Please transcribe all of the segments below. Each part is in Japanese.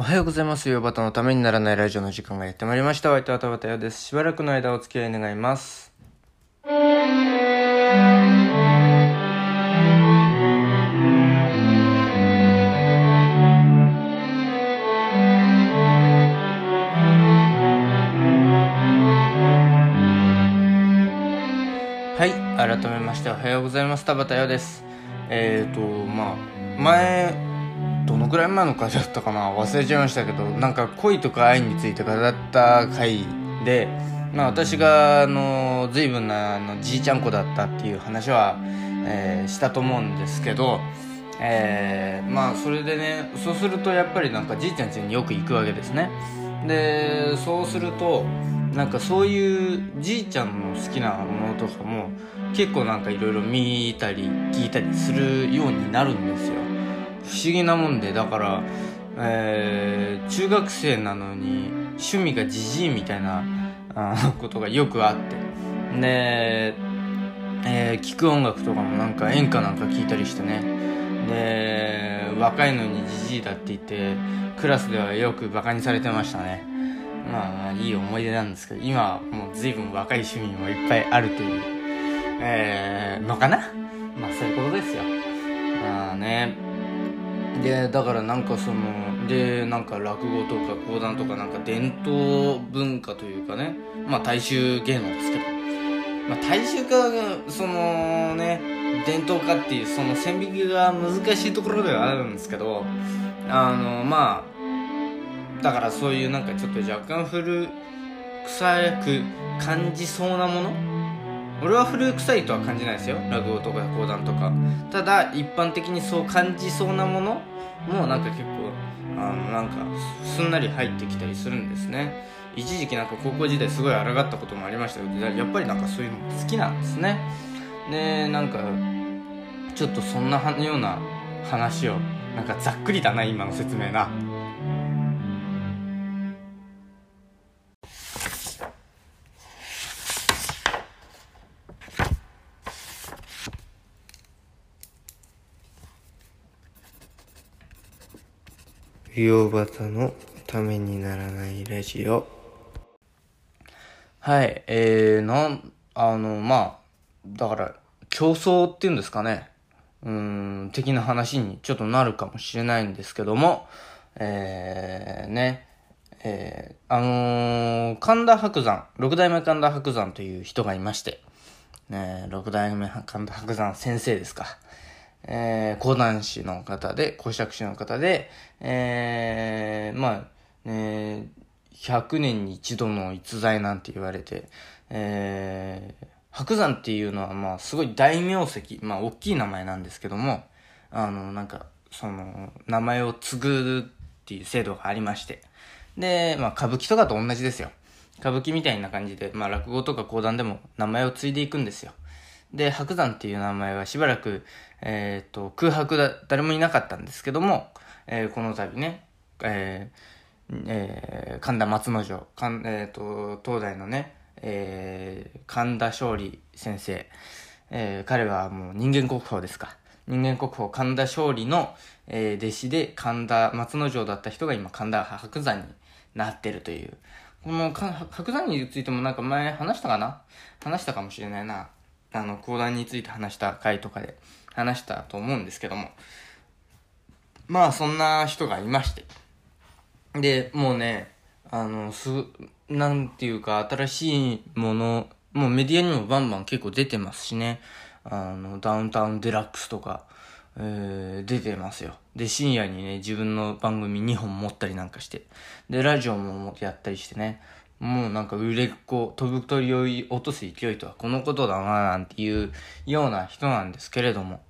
おはようございます。ヨバタのためにならないラジオの時間がやってまいりました。お相手は田畑です。しばらくの間お付き合い願います。はい。改めましておはようございます。田畑です。えーと、まあ、前、どのくらい前の回だったかな？忘れちゃいましたけどなんか恋とか愛について語った回で、まあ、私があの随分なあのじいちゃん子だったっていう話は、えーしたと思うんですけど、えーまあそれでねそうするとやっぱりなんかじいちゃん家によく行くわけですね。でそうするとなんかそういうじいちゃんの好きなものとかも結構なんかいろいろ見たり聞いたりするようになるんですよ。不思議なもんでだから、えー中学生なのに趣味がじじいみたいなあことがよくあって。で、えー聞く音楽とかもなんか演歌なんか聞いたりしてね。で若いのにじじいだって言ってクラスではよくバカにされてましたね。まあいい思い出なんですけど今はもう随分若い趣味もいっぱいあるという、えーのかな？まあそういうことですよ。まあね。でだからなんかそのでなんか落語とか講談とかなんか伝統文化というかねまあ大衆芸能ですけどまあ大衆化がそのね伝統化っていうその線引きが難しいところではあるんですけどあのまあだからそういうなんかちょっと若干古臭く感じそうなもの俺は古臭いとは感じないですよ。落語とか講談とか。ただ一般的にそう感じそうなものもなんか結構あのなんかすんなり入ってきたりするんですね。一時期なんか高校時代すごい抗ったこともありましたけどやっぱりなんかそういうの好きなんですね。でなんかちょっとそんなような話をなんかざっくりだな今の説明な。洋端のためにならないラジオ。はいえー、なんあのまあだから競争っていうんですかね。うん的な話にちょっとなるかもしれないんですけども。えー、ねえー、あのー神田伯山六代目神田伯山という人がいまして。ね、六代目神田伯山先生ですか。えー、講談師の方で、講釈師の方で、えー、まあ、ね、100年に一度の逸材なんて言われて、えー、白山っていうのは、まあ、すごい大名跡、まあ、大きい名前なんですけども、あの、なんか、その、名前を継ぐっていう制度がありまして、で、まあ、歌舞伎とかと同じですよ。歌舞伎みたいな感じで、まあ、落語とか講談でも名前を継いでいくんですよ。で、白山っていう名前はしばらく、えっ、と、空白だ、誰もいなかったんですけども、えーこの度ね、えーえー神田松之丞、神えっ、と、東大のね、えー神田勝利先生、えー彼はもう人間国宝ですか。人間国宝神田勝利の、えー弟子で神田松之丞だった人が今神田白山になってるという。このか白山についてもなんか前話したかな？話したかもしれないな。あの、講談について話した回とかで話したと思うんですけども。まあそんな人がいまして。で、もうね、あの、す、なんていうか、新しいもの、もうメディアにもバンバン結構出てますしね。あの、ダウンタウンデラックスとか、えー出てますよ。で、深夜にね、自分の番組2本持ったりなんかして。で、ラジオもやったりしてね。もうなんか売れっ子、飛ぶ鳥を落とす勢いとはこのことだななんていうような人なんですけれども。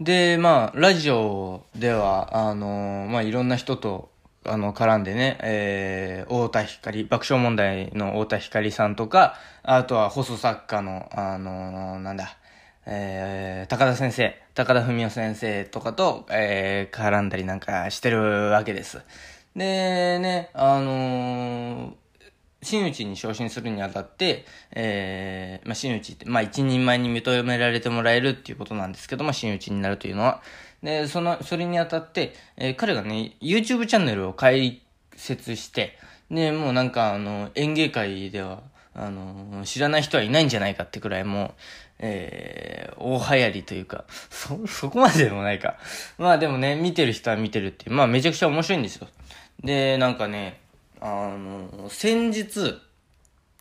で、まあ、ラジオでは、あのまあ、いろんな人と、あの、絡んでね、えー、太田光、爆笑問題の太田光さんとか、あとは放送作家の、あのなんだ、えー、高田先生、高田文夫先生とかと、えー、絡んだりなんかしてるわけです。で、ね、あのー真打ちに昇進するにあたって、えー、まあ、真打ちって、まあ、一人前に認められてもらえるっていうことなんですけども、真打ちになるというのは。で、その、それにあたって、えー彼がね、YouTube チャンネルを開説して、で、もうなんかあの、演芸界では、あの、知らない人はいないんじゃないかってくらいもう、えー、大流行りというか、そ、そこまででもないか。まあでもね、見てる人は見てるっていう、まあめちゃくちゃ面白いんですよ。で、なんかね、あの、先日、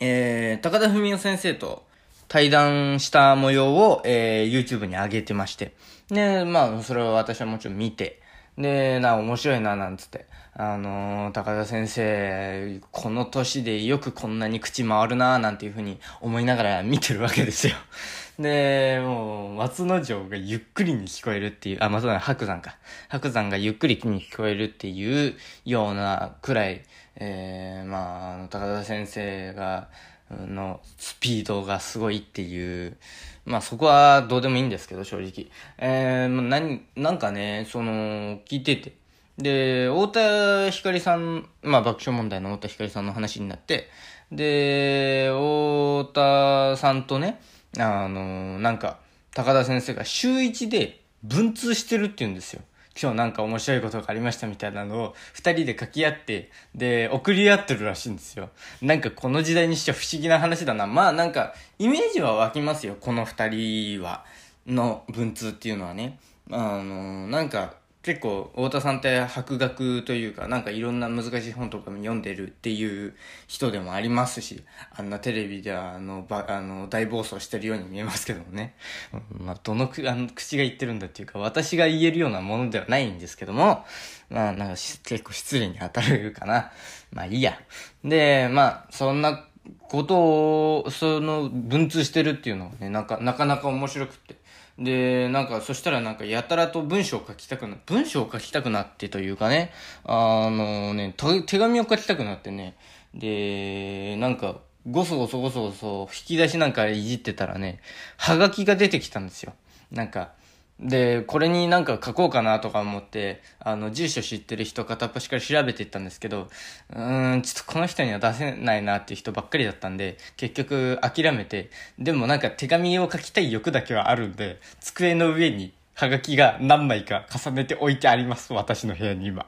えー、高田文夫先生と対談した模様を、えー、YouTube に上げてまして。で、まあ、それは私はもちろん見て、で、な、面白いな、なんつって。あのー、高田先生、この年でよくこんなに口回るな、なんていうふうに思いながら見てるわけですよ。で、もう、松之丞がゆっくりに聞こえるっていう、あ、松之丞、白山か。白山がゆっくりに聞こえるっていうようなくらい、えー、まあ、高田先生が、のスピードがすごいっていう、まあそこはどうでもいいんですけど、正直。えー、何、なんかね、その、聞いてて。で、太田光さん、まあ爆笑問題の太田光さんの話になって、で、太田さんとね、あの、なんか、高田先生が週一で文通してるって言うんですよ。今日なんか面白いことがありましたみたいなのを二人で書き合って、で、送り合ってるらしいんですよ。なんかこの時代にしちゃ不思議な話だな。まあなんか、イメージは湧きますよ。この二人は、の文通っていうのはね。あの、なんか、結構、太田さんって博学というか、なんかいろんな難しい本とかも読んでるっていう人でもありますし、あんなテレビでは、あの、ば、あの、大暴走してるように見えますけどもね。まあ、どのく、あの、口が言ってるんだっていうか、私が言えるようなものではないんですけども、まあ、なんか結構失礼に当たるかな。まあ、いいや。で、まあ、そんなことを、その、文通してるっていうのがね、なか、なかなか面白くって。で、なんか、そしたらなんか、やたらと文章を書きたくな、文章を書きたくなってというかね、あのね、手紙を書きたくなってね、で、なんか、ごそごそごそごそ、引き出しなんかいじってたらね、はがきが出てきたんですよ。なんか、で、これになんか書こうかなとか思って、あの、住所知ってる人片っ端から調べていったんですけど、うーん、ちょっとこの人には出せないなっていう人ばっかりだったんで、結局諦めて、でもなんか手紙を書きたい欲だけはあるんで、机の上にハガキが何枚か重ねて置いてあります、私の部屋に今。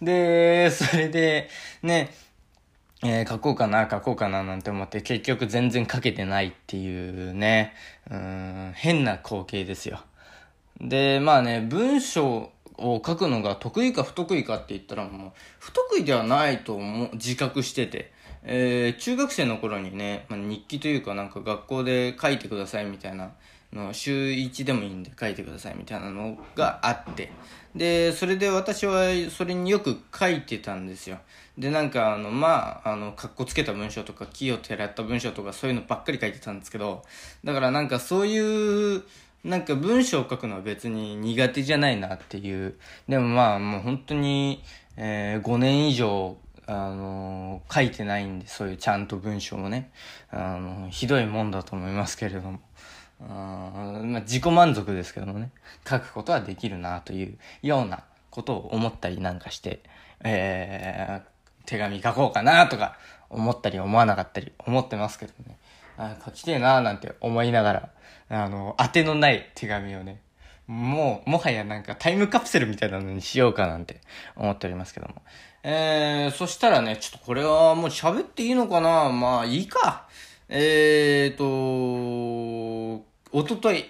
で、それで、ね、えー、書こうかな、書こうかななんて思って結局全然書けてないっていうね、うん、変な光景ですよ。で、まあね、文章を書くのが得意か不得意かって言ったらもう、不得意ではないと思う、自覚してて。えー、中学生の頃にね、まあ、日記というかなんか学校で書いてくださいみたいなの、週1でもいいんで書いてくださいみたいなのがあって。で、それで私はそれによく書いてたんですよ。で、なんかあの、まあ、あの、格好つけた文章とか、木をてらった文章とかそういうのばっかり書いてたんですけど、だからなんかそういう、なんか文章を書くのは別に苦手じゃないなっていう。でもまあもう本当に、えー、5年以上、あのー、書いてないんで、そういうちゃんと文章もね。あのー、ひどいもんだと思いますけれども。あまあ、自己満足ですけどもね。書くことはできるなというようなことを思ったりなんかして、えー、手紙書こうかなとか思ったり思わなかったり思ってますけどね。あ書きてえなーなんて思いながら、あの、当てのない手紙をね、もう、もはやなんかタイムカプセルみたいなのにしようかなんて思っておりますけども。えー、そしたらね、ちょっとこれはもう喋っていいのかな？まあいいか。えーと、おととい、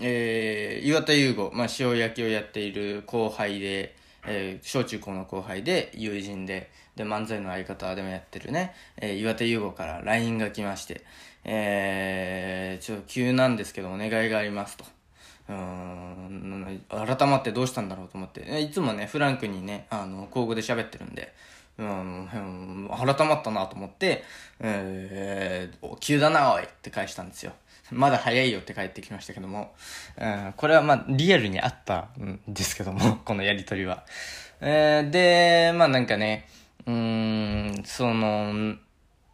えー、岩田優吾、まあ塩焼きをやっている後輩で、えー、小中高の後輩で、友人で、で、漫才の相方でもやってるね、えー、岩手優吾から LINE が来まして、えー、ちょっと急なんですけどお願いがありますと。うん、改まってどうしたんだろうと思って、いつもね、フランクにね、あの、交互で喋ってるんで、うん、改まったなと思って、えー、急だな、おいって返したんですよ。まだ早いよって帰ってきましたけども、うん、これはまあ、リアルにあったんですけども、このやりとりは。えー、で、まあなんかね、うん、その、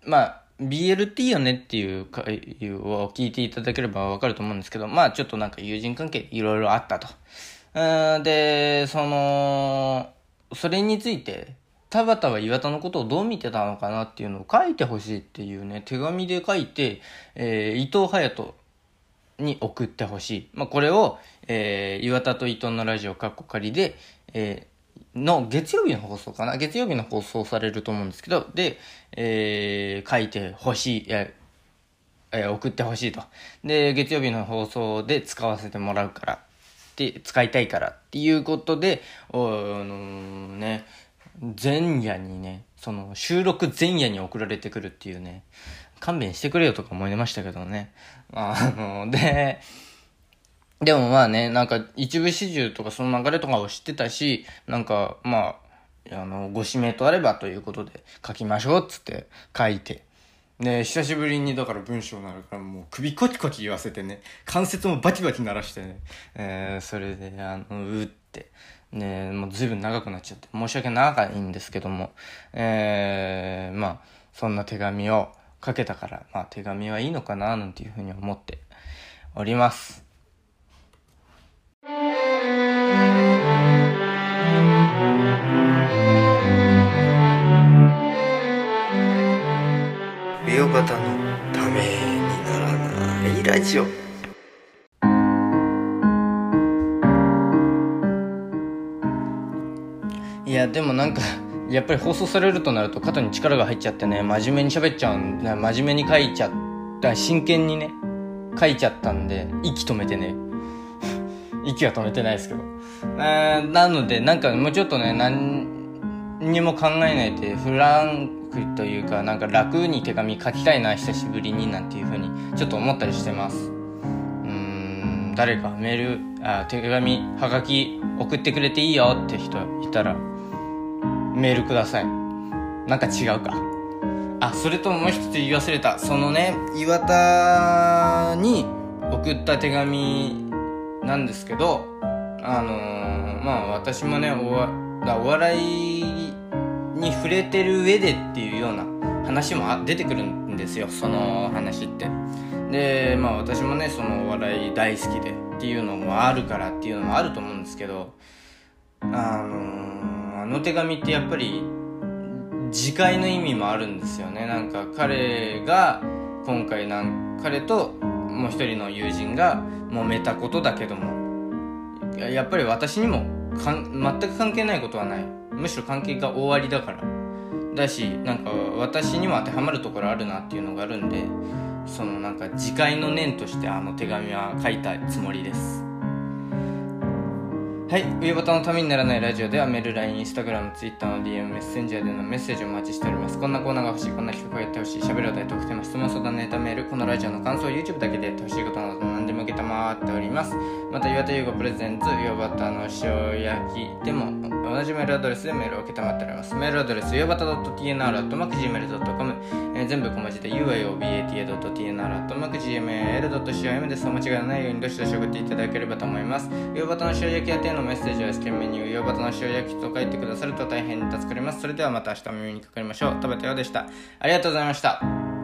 まあ、BLT よねっていう回を聞いていただければわかると思うんですけど、まあちょっとなんか友人関係いろいろあったと。うんで、その、それについて、田畑は岩田のことをどう見てたのかなっていうのを書いてほしいっていうね、手紙で書いて、えー、伊藤隼人に送ってほしい。まあこれを、えー、岩田と伊藤のラジオカッコ仮で、えーの月曜日の放送かな？月曜日の放送されると思うんですけど、で、えー、書いてほしい、えー、送ってほしいと。で、月曜日の放送で使わせてもらうから、で、使いたいからっていうことで、おあのー、ね、前夜にね、その収録前夜に送られてくるっていうね、勘弁してくれよとか思いましたけどね。あの、で、でもまあね、なんか一部始終とかその流れとかを知ってたし、なんかまあ、あの、ご指名とあればということで書きましょうっつって書いて。で、久しぶりにだから文章になるからもう首コキコキ言わせてね、関節もバキバキ鳴らしてね、えー、それで、あの、うって、ね、もう随分長くなっちゃって、申し訳ないんですけども、えー、まあ、そんな手紙を書けたから、まあ手紙はいいのかななんていうふうに思っております。美容方のためにならないラジオ。いやでもなんかやっぱり放送されるとなると肩に力が入っちゃってね真面目に喋っちゃうん真面目に書いちゃった真剣にね書いちゃったんで息止めてね息は止めてないですけど。えー、なので、なんかもうちょっとね、何にも考えないで、フランクというか、なんか楽に手紙書きたいな、久しぶりに、なんていうふうに、ちょっと思ったりしてます。うん、誰かメール、あ、手紙、はがき送ってくれていいよって人いたら、メールください。なんか違うか。あ、それともう一つ言い忘れた。そのね、岩田に送った手紙なんですけど、あのー、まあ私もねお笑いに触れてる上でっていうような話も出てくるんですよその話って。でまあ私もねそのお笑い大好きでっていうのもあるからっていうのもあると思うんですけどあのー、あの手紙ってやっぱり次回の意味もあるんですよね。なんか彼が今回なん彼ともう一人の友人が揉めたことだけどもやっぱり私にもかん全く関係ないことはない。むしろ関係が終わりだから。だしなんか私にも当てはまるところあるなっていうのがあるんでそのなんか自戒の念としてあの手紙は書いたつもりです。はい。上ボタのためにならないラジオではメール、LINE、Instagram、Twitter の DM、メッセンジャーでのメッセージをお待ちしております。こんなコーナーが欲しい、こんな企画をやってほしい、喋る話題、特典、質問、相談、ネタメール、このラジオの感想、YouTube だけでやってほしいことなどでも受けたまっております。また、岩田優吾プレゼンツ、上ボタンの塩焼きでも同じメールアドレスでメールを受けたまっております。メールアドレス、上ボタ .tnr.gmail.com、えー、全部小文字で uiobata.tnr.gmail.com です。お間違いのないようにどしどし送っていただければと思います。上ボタの塩焼き宛てのメッセージは試験、メニュー、ヨバタの塩焼きと書いてくださると大変助かります。それではまた明日お耳にかかりましょう。食べたようでした。ありがとうございました。